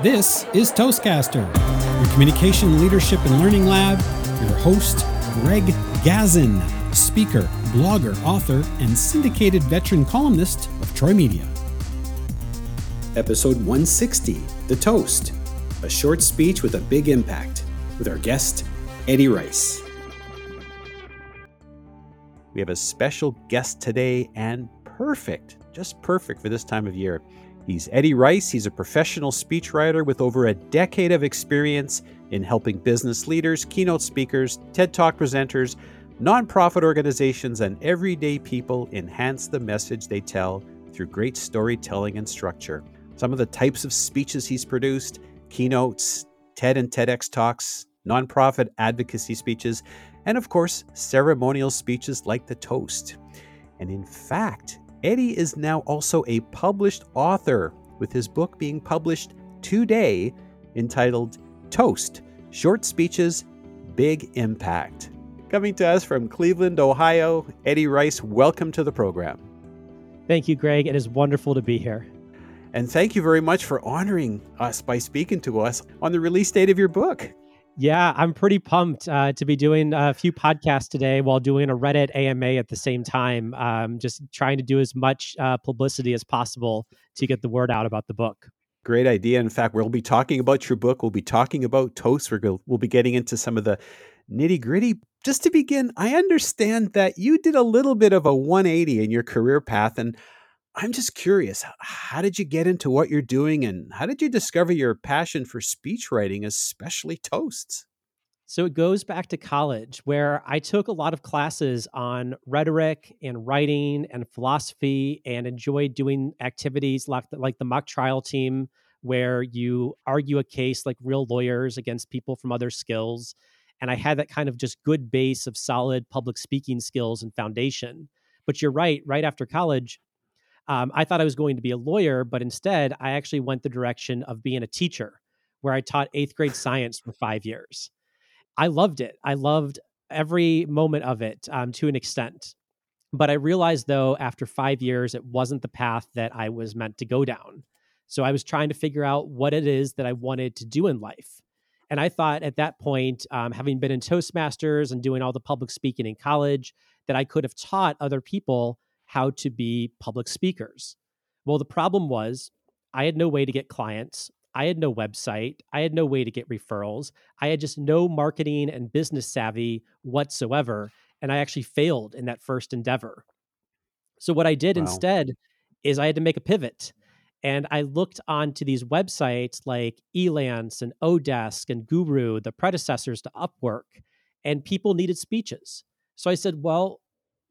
This is Toastcaster, your communication, leadership, and learning lab. Your host, Greg Gazin, speaker, blogger, author, and syndicated veteran columnist of Troy Media. Episode 160 The Toast, a short speech with a big impact, with our guest, Eddie Rice. We have a special guest today and perfect, just perfect for this time of year. He's Eddie Rice. He's a professional speechwriter with over a decade of experience in helping business leaders, keynote speakers, TED Talk presenters, nonprofit organizations, and everyday people enhance the message they tell through great storytelling and structure. Some of the types of speeches he's produced keynotes, TED and TEDx talks, nonprofit advocacy speeches, and of course, ceremonial speeches like the toast. And in fact, Eddie is now also a published author, with his book being published today entitled Toast Short Speeches, Big Impact. Coming to us from Cleveland, Ohio, Eddie Rice, welcome to the program. Thank you, Greg. It is wonderful to be here. And thank you very much for honoring us by speaking to us on the release date of your book. Yeah, I'm pretty pumped uh, to be doing a few podcasts today while doing a Reddit AMA at the same time. Um, just trying to do as much uh, publicity as possible to get the word out about the book. Great idea. In fact, we'll be talking about your book. We'll be talking about toast. We're we'll be getting into some of the nitty gritty. Just to begin, I understand that you did a little bit of a 180 in your career path, and I'm just curious, how did you get into what you're doing and how did you discover your passion for speech writing, especially toasts? So it goes back to college where I took a lot of classes on rhetoric and writing and philosophy and enjoyed doing activities like the, like the mock trial team where you argue a case like real lawyers against people from other skills. And I had that kind of just good base of solid public speaking skills and foundation. But you're right, right after college, um, I thought I was going to be a lawyer, but instead, I actually went the direction of being a teacher, where I taught eighth grade science for five years. I loved it. I loved every moment of it um, to an extent. But I realized, though, after five years, it wasn't the path that I was meant to go down. So I was trying to figure out what it is that I wanted to do in life. And I thought at that point, um, having been in Toastmasters and doing all the public speaking in college, that I could have taught other people how to be public speakers. Well, the problem was I had no way to get clients. I had no website. I had no way to get referrals. I had just no marketing and business savvy whatsoever. And I actually failed in that first endeavor. So, what I did wow. instead is I had to make a pivot. And I looked onto these websites like Elance and Odesk and Guru, the predecessors to Upwork, and people needed speeches. So I said, well,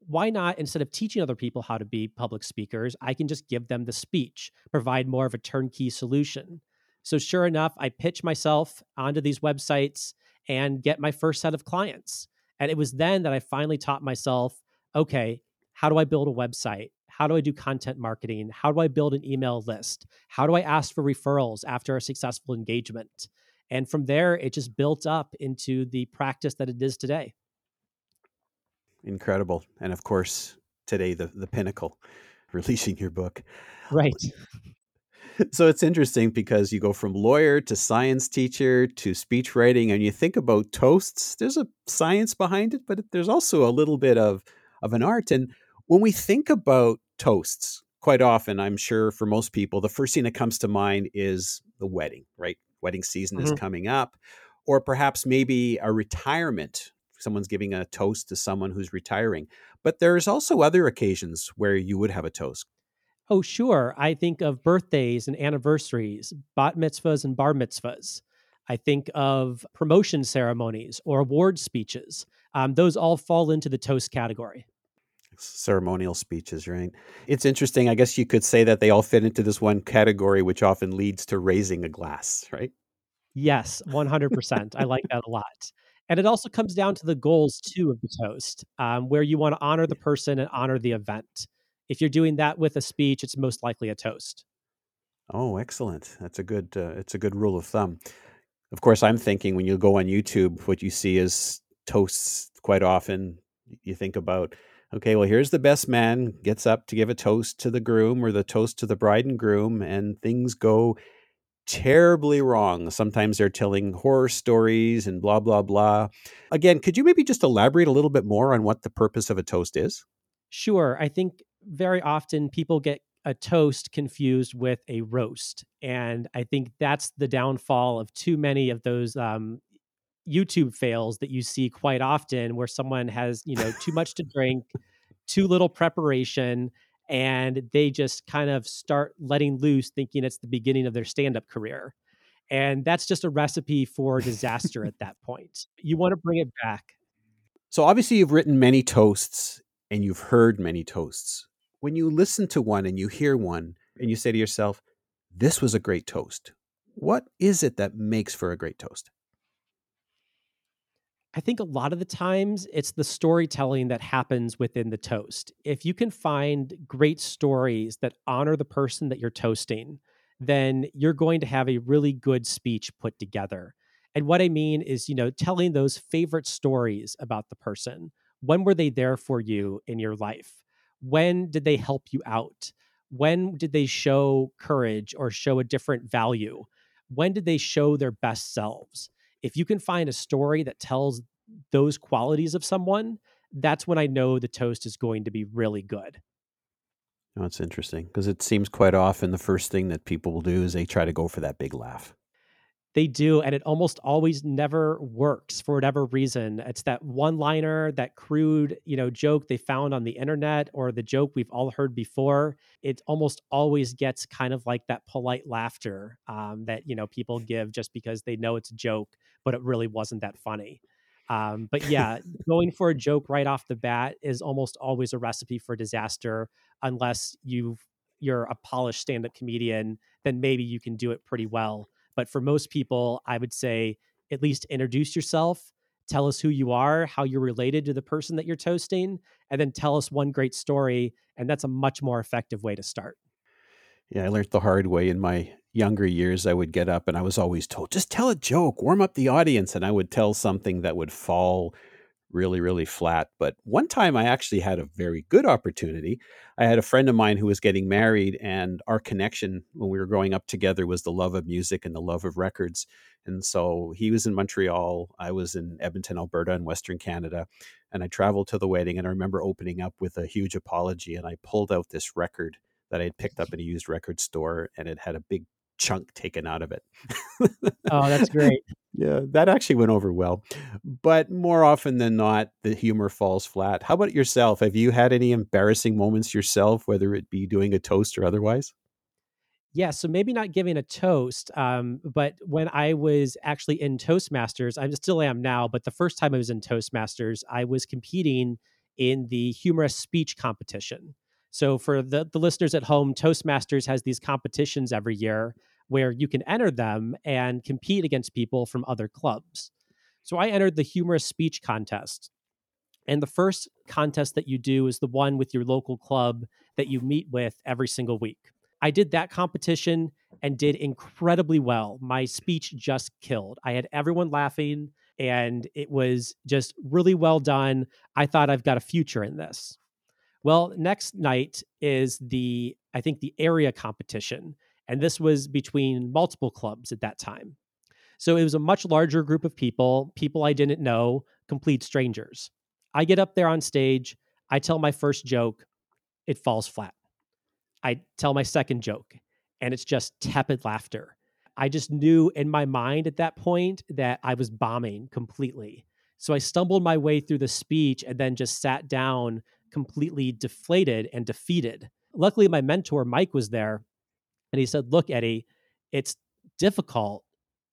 why not instead of teaching other people how to be public speakers i can just give them the speech provide more of a turnkey solution. So sure enough i pitch myself onto these websites and get my first set of clients. And it was then that i finally taught myself okay how do i build a website? How do i do content marketing? How do i build an email list? How do i ask for referrals after a successful engagement? And from there it just built up into the practice that it is today incredible. And of course, today the the pinnacle, releasing your book. Right. So it's interesting because you go from lawyer to science teacher to speech writing, and you think about toasts. There's a science behind it, but there's also a little bit of of an art. And when we think about toasts, quite often, I'm sure for most people, the first thing that comes to mind is the wedding, right? Wedding season mm-hmm. is coming up, or perhaps maybe a retirement someone's giving a toast to someone who's retiring. But there's also other occasions where you would have a toast. Oh, sure. I think of birthdays and anniversaries, bat mitzvahs and bar mitzvahs. I think of promotion ceremonies or award speeches. Um, those all fall into the toast category. Ceremonial speeches, right? It's interesting. I guess you could say that they all fit into this one category, which often leads to raising a glass, right? Yes, 100%. I like that a lot. And it also comes down to the goals too of the toast, um, where you want to honor the person and honor the event. If you're doing that with a speech, it's most likely a toast. Oh, excellent! That's a good. Uh, it's a good rule of thumb. Of course, I'm thinking when you go on YouTube, what you see is toasts quite often. You think about, okay, well, here's the best man gets up to give a toast to the groom or the toast to the bride and groom, and things go terribly wrong. Sometimes they're telling horror stories and blah, blah, blah. Again, could you maybe just elaborate a little bit more on what the purpose of a toast is? Sure. I think very often people get a toast confused with a roast. And I think that's the downfall of too many of those um, YouTube fails that you see quite often where someone has, you know, too much to drink, too little preparation, and they just kind of start letting loose thinking it's the beginning of their stand-up career. And that's just a recipe for disaster at that point. You want to bring it back. So obviously you've written many toasts and you've heard many toasts. When you listen to one and you hear one and you say to yourself, this was a great toast. What is it that makes for a great toast? I think a lot of the times it's the storytelling that happens within the toast. If you can find great stories that honor the person that you're toasting, then you're going to have a really good speech put together. And what I mean is, you know, telling those favorite stories about the person. When were they there for you in your life? When did they help you out? When did they show courage or show a different value? When did they show their best selves? If you can find a story that tells those qualities of someone, that's when I know the toast is going to be really good. Oh, that's interesting because it seems quite often the first thing that people will do is they try to go for that big laugh. They do, and it almost always never works for whatever reason. It's that one-liner, that crude, you know, joke they found on the internet, or the joke we've all heard before. It almost always gets kind of like that polite laughter um, that you know people give just because they know it's a joke, but it really wasn't that funny. Um, but yeah, going for a joke right off the bat is almost always a recipe for disaster, unless you've you're a polished stand-up comedian. Then maybe you can do it pretty well but for most people, I would say at least introduce yourself, tell us who you are, how you're related to the person that you're toasting, and then tell us one great story. And that's a much more effective way to start. Yeah, I learned the hard way in my younger years. I would get up and I was always told, just tell a joke, warm up the audience. And I would tell something that would fall really, really flat. But one time I actually had a very good opportunity. I had a friend of mine who was getting married, and our connection when we were growing up together was the love of music and the love of records. And so he was in Montreal, I was in Edmonton, Alberta, in Western Canada. And I traveled to the wedding, and I remember opening up with a huge apology. And I pulled out this record that I had picked up in a used record store, and it had a big chunk taken out of it. oh, that's great. yeah, that actually went over well. But more often than not, the humor falls flat. How about yourself? Have you had any embarrassing moments yourself, whether it be doing a toast or otherwise? Yeah, so maybe not giving a toast, um, but when I was actually in Toastmasters, I still am now, but the first time I was in Toastmasters, I was competing in the humorous speech competition. So for the, the listeners at home, Toastmasters has these competitions every year where you can enter them and compete against people from other clubs. So I entered the humorous speech contest. And the first contest that you do is the one with your local club that you meet with every single week. I did that competition and did incredibly well. My speech just killed. I had everyone laughing and it was just really well done. I thought I've got a future in this. Well, next night is the, I think, the area competition. And this was between multiple clubs at that time. So it was a much larger group of people, people I didn't know, complete strangers. I get up there on stage, I tell my first joke, it falls flat. I tell my second joke, and it's just tepid laughter. I just knew in my mind at that point that I was bombing completely. So I stumbled my way through the speech and then just sat down completely deflated and defeated. Luckily, my mentor, Mike, was there and he said, Look, Eddie, it's difficult,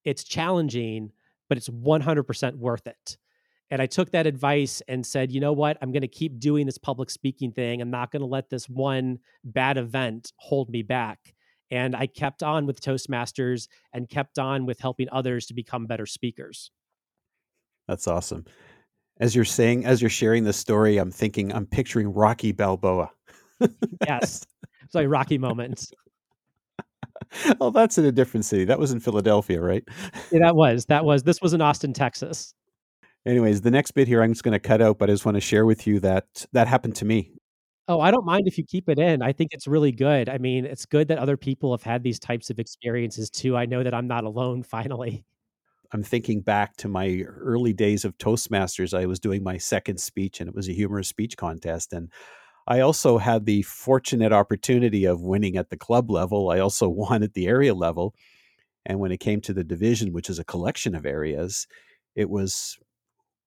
it's challenging, but it's 100% worth it. And I took that advice and said, you know what? I'm going to keep doing this public speaking thing. I'm not going to let this one bad event hold me back. And I kept on with Toastmasters and kept on with helping others to become better speakers. That's awesome as you're saying, as you're sharing this story, I'm thinking, I'm picturing Rocky Balboa. yes. It's like Rocky moments. oh, that's in a different city. That was in Philadelphia, right? Yeah, that was. That was. This was in Austin, Texas. Anyways, the next bit here I'm just going to cut out, but I just want to share with you that that happened to me. Oh, I don't mind if you keep it in. I think it's really good. I mean, it's good that other people have had these types of experiences too. I know that I'm not alone finally. I'm thinking back to my early days of Toastmasters. I was doing my second speech and it was a humorous speech contest. And I also had the fortunate opportunity of winning at the club level. I also won at the area level. And when it came to the division, which is a collection of areas, it was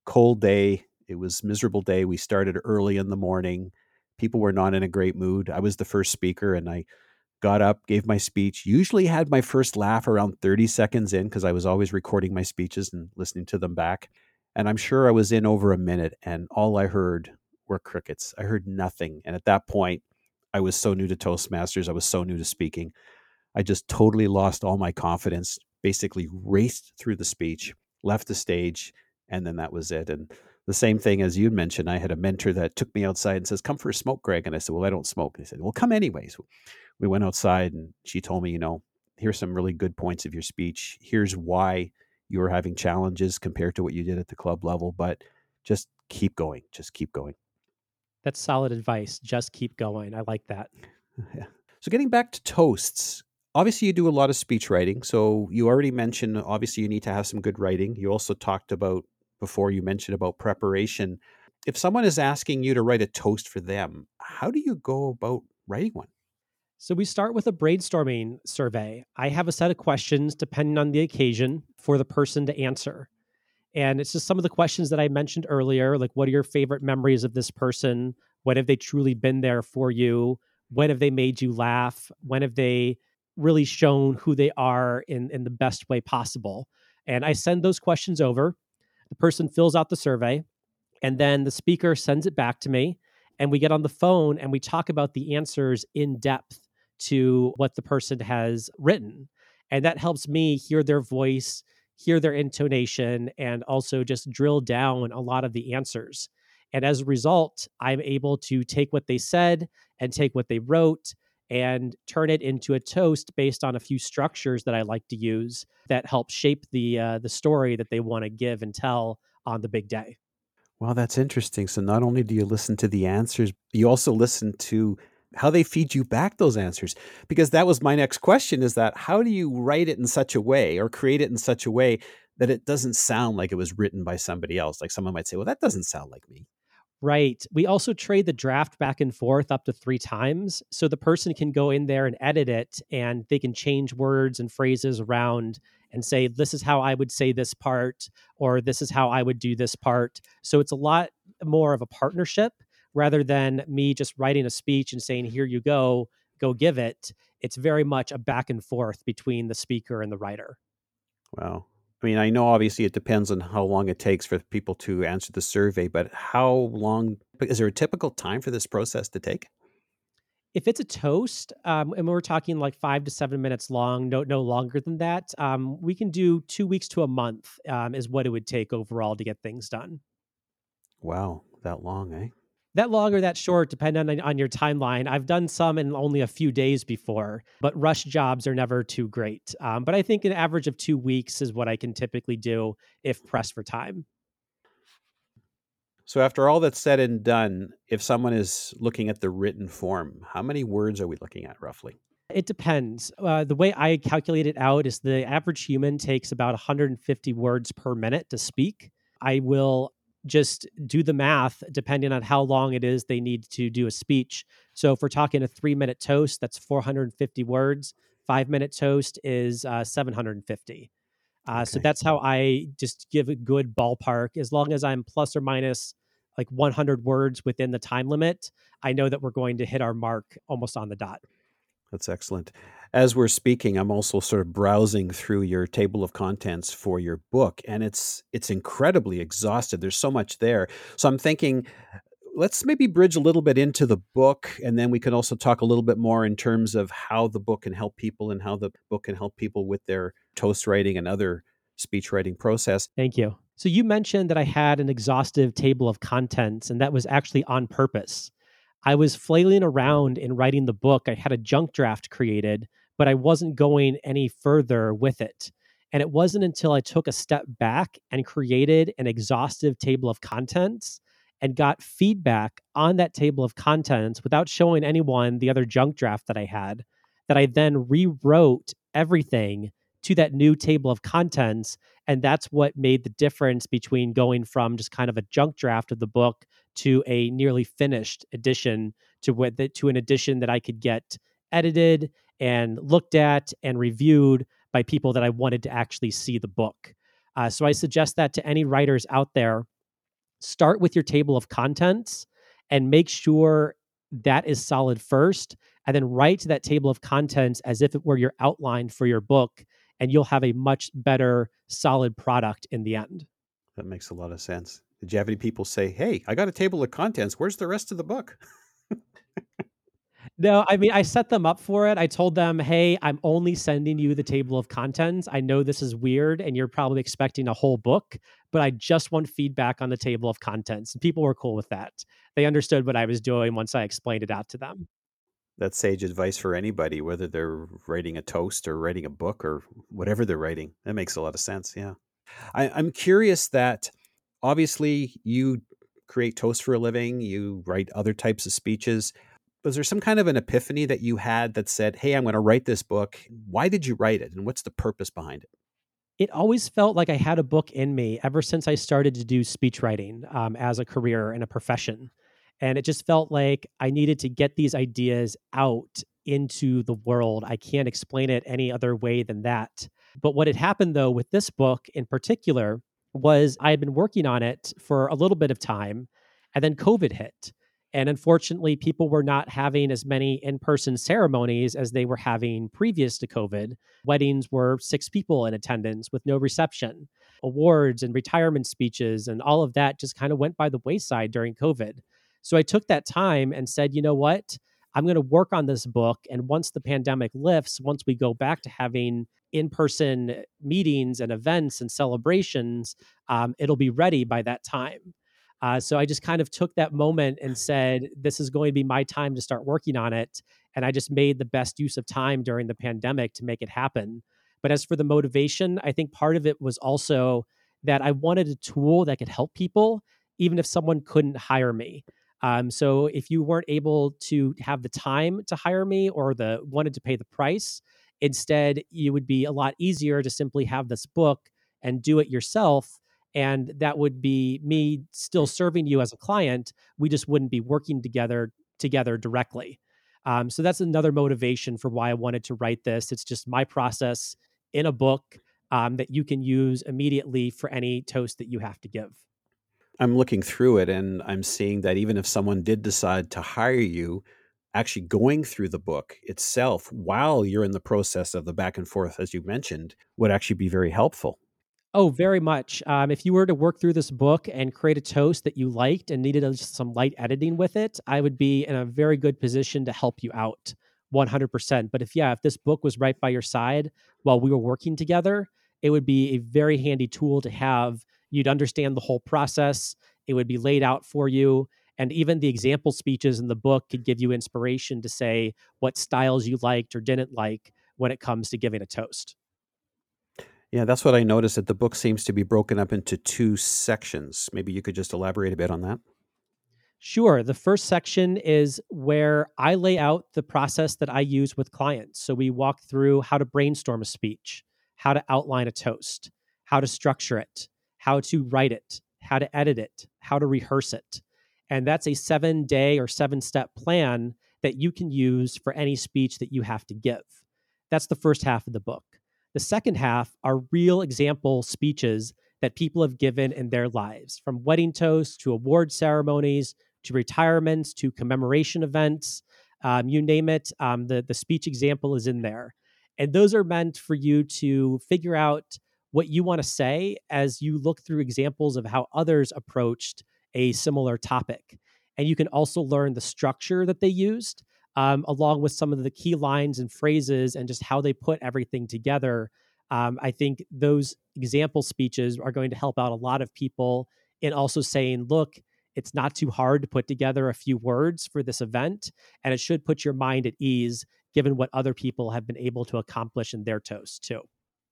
cold day. It was miserable day. We started early in the morning. People were not in a great mood. I was the first speaker and I got up, gave my speech, usually had my first laugh around 30 seconds in because I was always recording my speeches and listening to them back. And I'm sure I was in over a minute and all I heard were crickets. I heard nothing. And at that point, I was so new to Toastmasters. I was so new to speaking. I just totally lost all my confidence, basically raced through the speech, left the stage, and then that was it. And the same thing as you mentioned, I had a mentor that took me outside and says, Come for a smoke, Greg. And I said, Well, I don't smoke. And he said, Well, come anyways. We went outside and she told me, you know, here's some really good points of your speech. Here's why you were having challenges compared to what you did at the club level, but just keep going. Just keep going. That's solid advice. Just keep going. I like that. Yeah. So getting back to toasts, obviously you do a lot of speech writing. So you already mentioned obviously you need to have some good writing. You also talked about before you mentioned about preparation. If someone is asking you to write a toast for them, how do you go about writing one? So we start with a brainstorming survey. I have a set of questions depending on the occasion for the person to answer. And it's just some of the questions that I mentioned earlier, like what are your favorite memories of this person? When have they truly been there for you? When have they made you laugh? When have they really shown who they are in, in the best way possible? And I send those questions over the person fills out the survey, and then the speaker sends it back to me. And we get on the phone and we talk about the answers in depth to what the person has written. And that helps me hear their voice, hear their intonation, and also just drill down a lot of the answers. And as a result, I'm able to take what they said and take what they wrote and turn it into a toast based on a few structures that I like to use that help shape the uh, the story that they want to give and tell on the big day. Well, that's interesting. So not only do you listen to the answers, you also listen to how they feed you back those answers because that was my next question is that how do you write it in such a way or create it in such a way that it doesn't sound like it was written by somebody else like someone might say well that doesn't sound like me Right. We also trade the draft back and forth up to three times. So the person can go in there and edit it and they can change words and phrases around and say, this is how I would say this part, or this is how I would do this part. So it's a lot more of a partnership rather than me just writing a speech and saying, here you go, go give it. It's very much a back and forth between the speaker and the writer. Wow. I mean, I know obviously it depends on how long it takes for people to answer the survey, but how long is there a typical time for this process to take? If it's a toast, um, and we're talking like five to seven minutes long, no, no longer than that, um, we can do two weeks to a month um, is what it would take overall to get things done. Wow, that long, eh? That long or that short, depending on, on your timeline. I've done some in only a few days before, but rush jobs are never too great. Um, but I think an average of two weeks is what I can typically do if pressed for time. So, after all that's said and done, if someone is looking at the written form, how many words are we looking at roughly? It depends. Uh, the way I calculate it out is the average human takes about 150 words per minute to speak. I will just do the math depending on how long it is they need to do a speech. So if we're talking a three minute toast, that's 450 words. Five minute toast is uh, 750. Uh, okay. So that's how I just give a good ballpark. As long as I'm plus or minus like 100 words within the time limit, I know that we're going to hit our mark almost on the dot. That's excellent. As we're speaking, I'm also sort of browsing through your table of contents for your book, and it's it's incredibly exhaustive. There's so much there. So I'm thinking, let's maybe bridge a little bit into the book, and then we can also talk a little bit more in terms of how the book can help people and how the book can help people with their toast writing and other speech writing process. Thank you. So you mentioned that I had an exhaustive table of contents, and that was actually on purpose. I was flailing around in writing the book. I had a junk draft created, but I wasn't going any further with it. And it wasn't until I took a step back and created an exhaustive table of contents and got feedback on that table of contents without showing anyone the other junk draft that I had. That I then rewrote everything to that new table of contents. And that's what made the difference between going from just kind of a junk draft of the book to a nearly finished edition to what to an edition that I could get edited and looked at and reviewed by people that I wanted to actually see the book. Uh, so I suggest that to any writers out there. Start with your table of contents and make sure that is solid first, and then write that table of contents as if it were your outline for your book, and you'll have a much better, solid product in the end. That makes a lot of sense. Did you have any people say, "Hey, I got a table of contents. Where's the rest of the book?" No, I mean, I set them up for it. I told them, hey, I'm only sending you the table of contents. I know this is weird and you're probably expecting a whole book, but I just want feedback on the table of contents. And people were cool with that. They understood what I was doing once I explained it out to them. That's sage advice for anybody, whether they're writing a toast or writing a book or whatever they're writing. That makes a lot of sense. Yeah. I, I'm curious that obviously you create toast for a living, you write other types of speeches was there some kind of an epiphany that you had that said, "Hey, I'm going to write this book." Why did you write it, and what's the purpose behind it? It always felt like I had a book in me ever since I started to do speech writing um, as a career and a profession, and it just felt like I needed to get these ideas out into the world. I can't explain it any other way than that. But what had happened though with this book in particular was I had been working on it for a little bit of time, and then COVID hit. And unfortunately, people were not having as many in person ceremonies as they were having previous to COVID. Weddings were six people in attendance with no reception. Awards and retirement speeches and all of that just kind of went by the wayside during COVID. So I took that time and said, you know what? I'm going to work on this book. And once the pandemic lifts, once we go back to having in person meetings and events and celebrations, um, it'll be ready by that time. Uh, so I just kind of took that moment and said, this is going to be my time to start working on it. And I just made the best use of time during the pandemic to make it happen. But as for the motivation, I think part of it was also that I wanted a tool that could help people, even if someone couldn't hire me. Um, so if you weren't able to have the time to hire me or the wanted to pay the price, instead you would be a lot easier to simply have this book and do it yourself and that would be me still serving you as a client we just wouldn't be working together together directly. Um, so that's another motivation for why i wanted to write this. It's just my process in a book um, that you can use immediately for any toast that you have to give i'm looking through it and i'm seeing that even if someone did decide to hire you actually going through the book itself while you're in the process of the back and forth as you mentioned would actually be very helpful Oh, very much. Um, if you were to work through this book and create a toast that you liked and needed a, some light editing with it, I would be in a very good position to help you out 100%. But if, yeah, if this book was right by your side while we were working together, it would be a very handy tool to have. You'd understand the whole process, it would be laid out for you. And even the example speeches in the book could give you inspiration to say what styles you liked or didn't like when it comes to giving a toast. Yeah, that's what I noticed that the book seems to be broken up into two sections. Maybe you could just elaborate a bit on that. Sure. The first section is where I lay out the process that I use with clients. So we walk through how to brainstorm a speech, how to outline a toast, how to structure it, how to write it, how to edit it, how to rehearse it. And that's a seven day or seven step plan that you can use for any speech that you have to give. That's the first half of the book. The second half are real example speeches that people have given in their lives, from wedding toasts to award ceremonies to retirements to commemoration events. Um, you name it, um, the, the speech example is in there. And those are meant for you to figure out what you want to say as you look through examples of how others approached a similar topic. And you can also learn the structure that they used um, along with some of the key lines and phrases and just how they put everything together. Um, I think those example speeches are going to help out a lot of people in also saying, look, it's not too hard to put together a few words for this event, and it should put your mind at ease given what other people have been able to accomplish in their toast, too.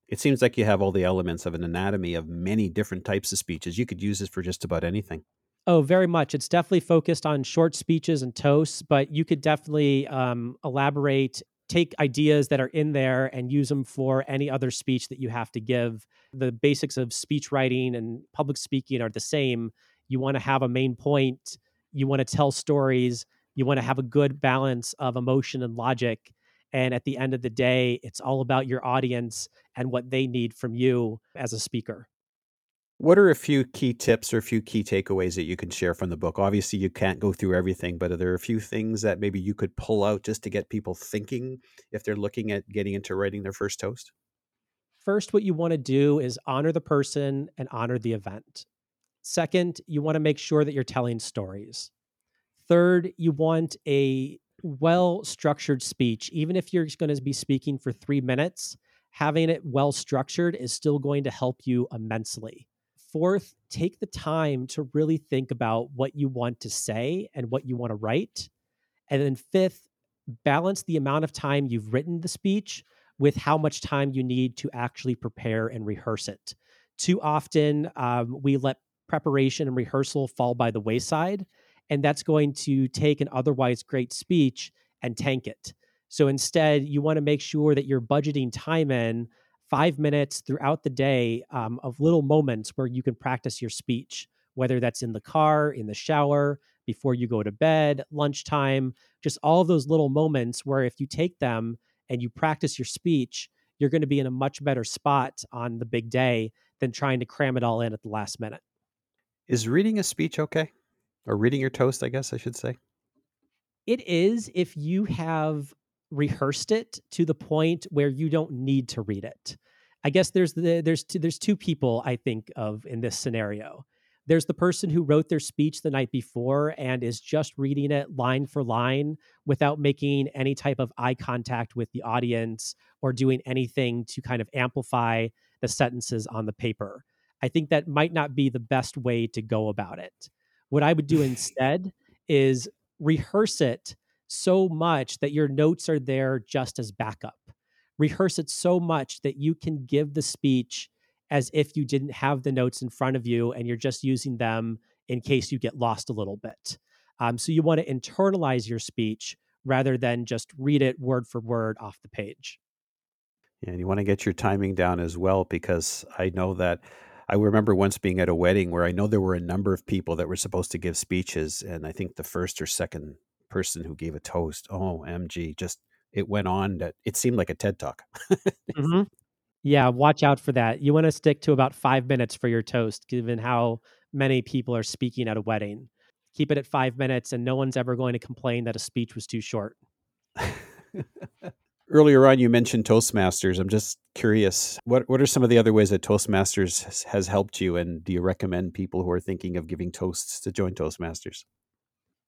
It seems like you have all the elements of an anatomy of many different types of speeches. You could use this for just about anything. Oh, very much. It's definitely focused on short speeches and toasts, but you could definitely um, elaborate, take ideas that are in there and use them for any other speech that you have to give. The basics of speech writing and public speaking are the same. You want to have a main point, you want to tell stories, you want to have a good balance of emotion and logic. And at the end of the day, it's all about your audience and what they need from you as a speaker. What are a few key tips or a few key takeaways that you can share from the book? Obviously, you can't go through everything, but are there a few things that maybe you could pull out just to get people thinking if they're looking at getting into writing their first toast? First, what you want to do is honor the person and honor the event. Second, you want to make sure that you're telling stories. Third, you want a well structured speech. Even if you're going to be speaking for three minutes, having it well structured is still going to help you immensely. Fourth, take the time to really think about what you want to say and what you want to write. And then fifth, balance the amount of time you've written the speech with how much time you need to actually prepare and rehearse it. Too often, um, we let preparation and rehearsal fall by the wayside and that's going to take an otherwise great speech and tank it. So instead, you want to make sure that you're budgeting time in five minutes throughout the day um, of little moments where you can practice your speech, whether that's in the car, in the shower, before you go to bed, lunchtime, just all of those little moments where if you take them and you practice your speech, you're going to be in a much better spot on the big day than trying to cram it all in at the last minute. Is reading a speech okay? Or reading your toast, I guess I should say. It is if you have rehearsed it to the point where you don't need to read it. I guess there's the, there's two, there's two people I think of in this scenario. There's the person who wrote their speech the night before and is just reading it line for line without making any type of eye contact with the audience or doing anything to kind of amplify the sentences on the paper. I think that might not be the best way to go about it. What I would do instead is rehearse it so much that your notes are there just as backup. Rehearse it so much that you can give the speech as if you didn't have the notes in front of you and you're just using them in case you get lost a little bit. Um, so you want to internalize your speech rather than just read it word for word off the page. And you want to get your timing down as well because I know that I remember once being at a wedding where I know there were a number of people that were supposed to give speeches, and I think the first or second person who gave a toast, oh MG, just it went on that it seemed like a TED talk. mm-hmm. Yeah, watch out for that. You want to stick to about five minutes for your toast, given how many people are speaking at a wedding. Keep it at five minutes, and no one's ever going to complain that a speech was too short. Earlier on, you mentioned Toastmasters. I'm just curious, what, what are some of the other ways that Toastmasters has, has helped you? And do you recommend people who are thinking of giving toasts to join Toastmasters?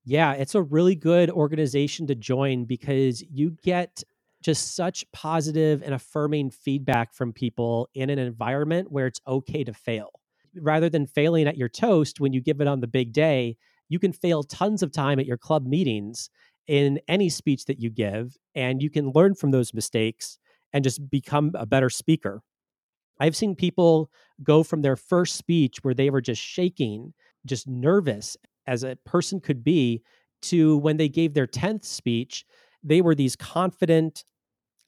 Yeah, it's a really good organization to join because you get just such positive and affirming feedback from people in an environment where it's okay to fail. Rather than failing at your toast when you give it on the big day, you can fail tons of time at your club meetings in any speech that you give, and you can learn from those mistakes and just become a better speaker. I've seen people go from their first speech where they were just shaking, just nervous as a person could be, to when they gave their 10th speech, they were these confident,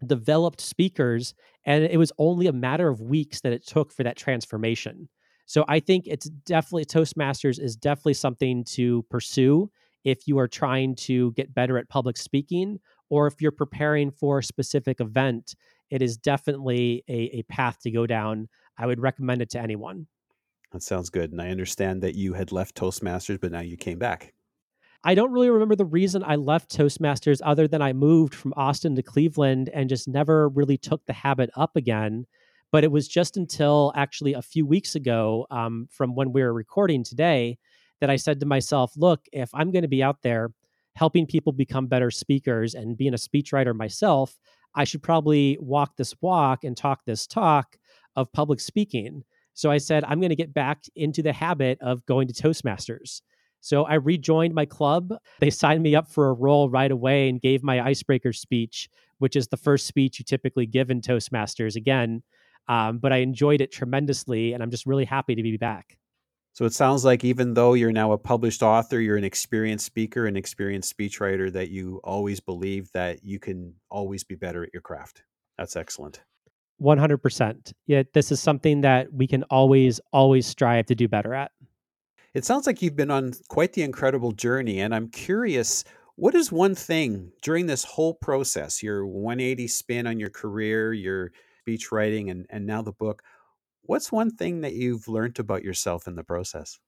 developed speakers. And it was only a matter of weeks that it took for that transformation. So I think it's definitely, Toastmasters is definitely something to pursue if you are trying to get better at public speaking or if you're preparing for a specific event, it is definitely a, a path to go down. I would recommend it to anyone. That sounds good. And I understand that you had left Toastmasters, but now you came back. I don't really remember the reason I left Toastmasters other than I moved from Austin to Cleveland and just never really took the habit up again. But it was just until actually a few weeks ago, um, from when we were recording today, that I said to myself, look, if I'm going to be out there helping people become better speakers and being a speechwriter myself, I should probably walk this walk and talk this talk of public speaking. So I said, I'm going to get back into the habit of going to Toastmasters. So I rejoined my club. They signed me up for a role right away and gave my icebreaker speech, which is the first speech you typically give in Toastmasters again. Um, but I enjoyed it tremendously, and I'm just really happy to be back. So it sounds like even though you're now a published author, you're an experienced speaker, an experienced speechwriter, that you always believe that you can always be better at your craft. That's excellent. 100%. Yeah, this is something that we can always, always strive to do better at. It sounds like you've been on quite the incredible journey. And I'm curious what is one thing during this whole process, your 180 spin on your career, your speech writing, and, and now the book? What's one thing that you've learned about yourself in the process?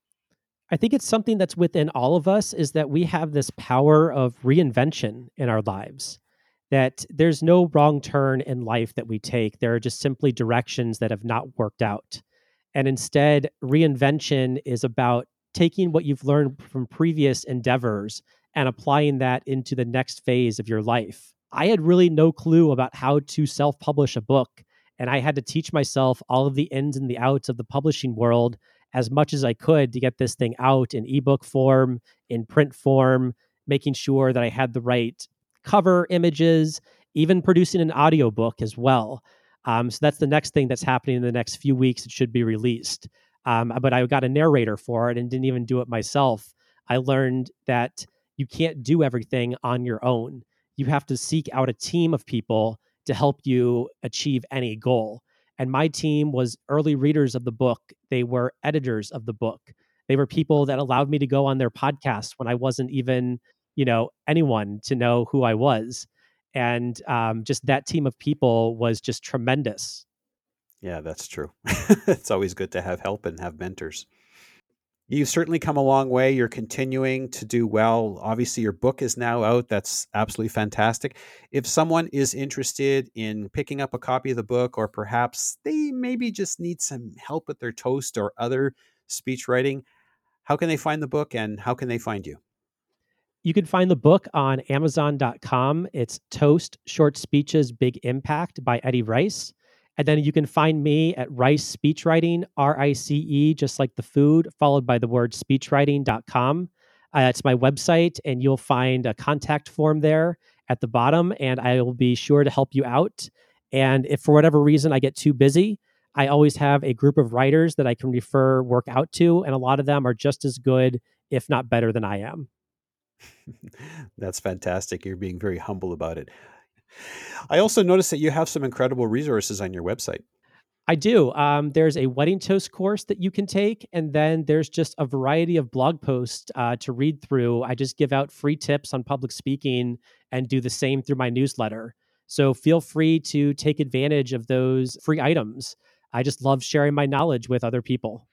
I think it's something that's within all of us is that we have this power of reinvention in our lives. That there's no wrong turn in life that we take. There are just simply directions that have not worked out. And instead, reinvention is about taking what you've learned from previous endeavors and applying that into the next phase of your life. I had really no clue about how to self publish a book and I had to teach myself all of the ins and the outs of the publishing world as much as I could to get this thing out in ebook form, in print form, making sure that I had the right cover images, even producing an audiobook as well. Um, so that's the next thing that's happening in the next few weeks. It should be released. Um, but I got a narrator for it and didn't even do it myself. I learned that you can't do everything on your own. You have to seek out a team of people to help you achieve any goal. And my team was early readers of the book, they were editors of the book. They were people that allowed me to go on their podcast when I wasn't even, you know, anyone to know who I was. And um, just that team of people was just tremendous. Yeah, that's true. it's always good to have help and have mentors. You've certainly come a long way. You're continuing to do well. Obviously, your book is now out. That's absolutely fantastic. If someone is interested in picking up a copy of the book, or perhaps they maybe just need some help with their toast or other speech writing, how can they find the book and how can they find you? You can find the book on Amazon.com. It's Toast Short Speeches Big Impact by Eddie Rice. And then you can find me at Rice Speechwriting, R I C E, just like the food, followed by the word speechwriting.com. Uh, it's my website, and you'll find a contact form there at the bottom, and I will be sure to help you out. And if for whatever reason I get too busy, I always have a group of writers that I can refer work out to, and a lot of them are just as good, if not better, than I am. That's fantastic. You're being very humble about it. I also noticed that you have some incredible resources on your website. I do. Um, there's a wedding toast course that you can take, and then there's just a variety of blog posts uh, to read through. I just give out free tips on public speaking and do the same through my newsletter. So feel free to take advantage of those free items. I just love sharing my knowledge with other people.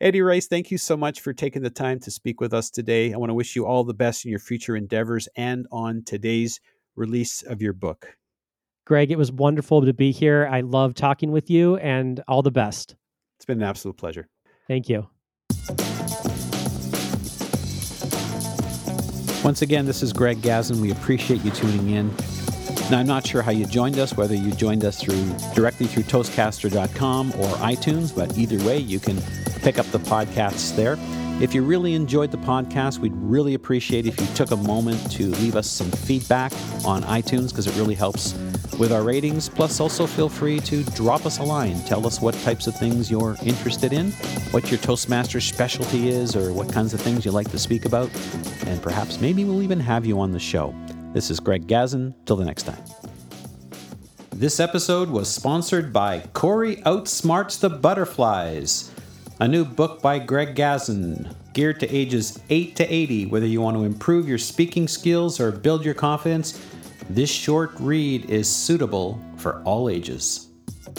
Eddie Rice, thank you so much for taking the time to speak with us today. I want to wish you all the best in your future endeavors and on today's release of your book. Greg, it was wonderful to be here. I love talking with you and all the best. It's been an absolute pleasure. Thank you. Once again, this is Greg Gazin. We appreciate you tuning in. Now, I'm not sure how you joined us, whether you joined us through directly through Toastcaster.com or iTunes, but either way, you can pick up the podcasts there. If you really enjoyed the podcast, we'd really appreciate if you took a moment to leave us some feedback on iTunes because it really helps with our ratings. Plus, also feel free to drop us a line. Tell us what types of things you're interested in, what your Toastmaster specialty is, or what kinds of things you like to speak about. And perhaps maybe we'll even have you on the show. This is Greg Gazin. Till the next time. This episode was sponsored by Corey Outsmarts the Butterflies a new book by Greg Gazin, geared to ages 8 to 80. Whether you want to improve your speaking skills or build your confidence, this short read is suitable for all ages.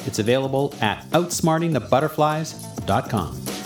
It's available at outsmartingthebutterflies.com.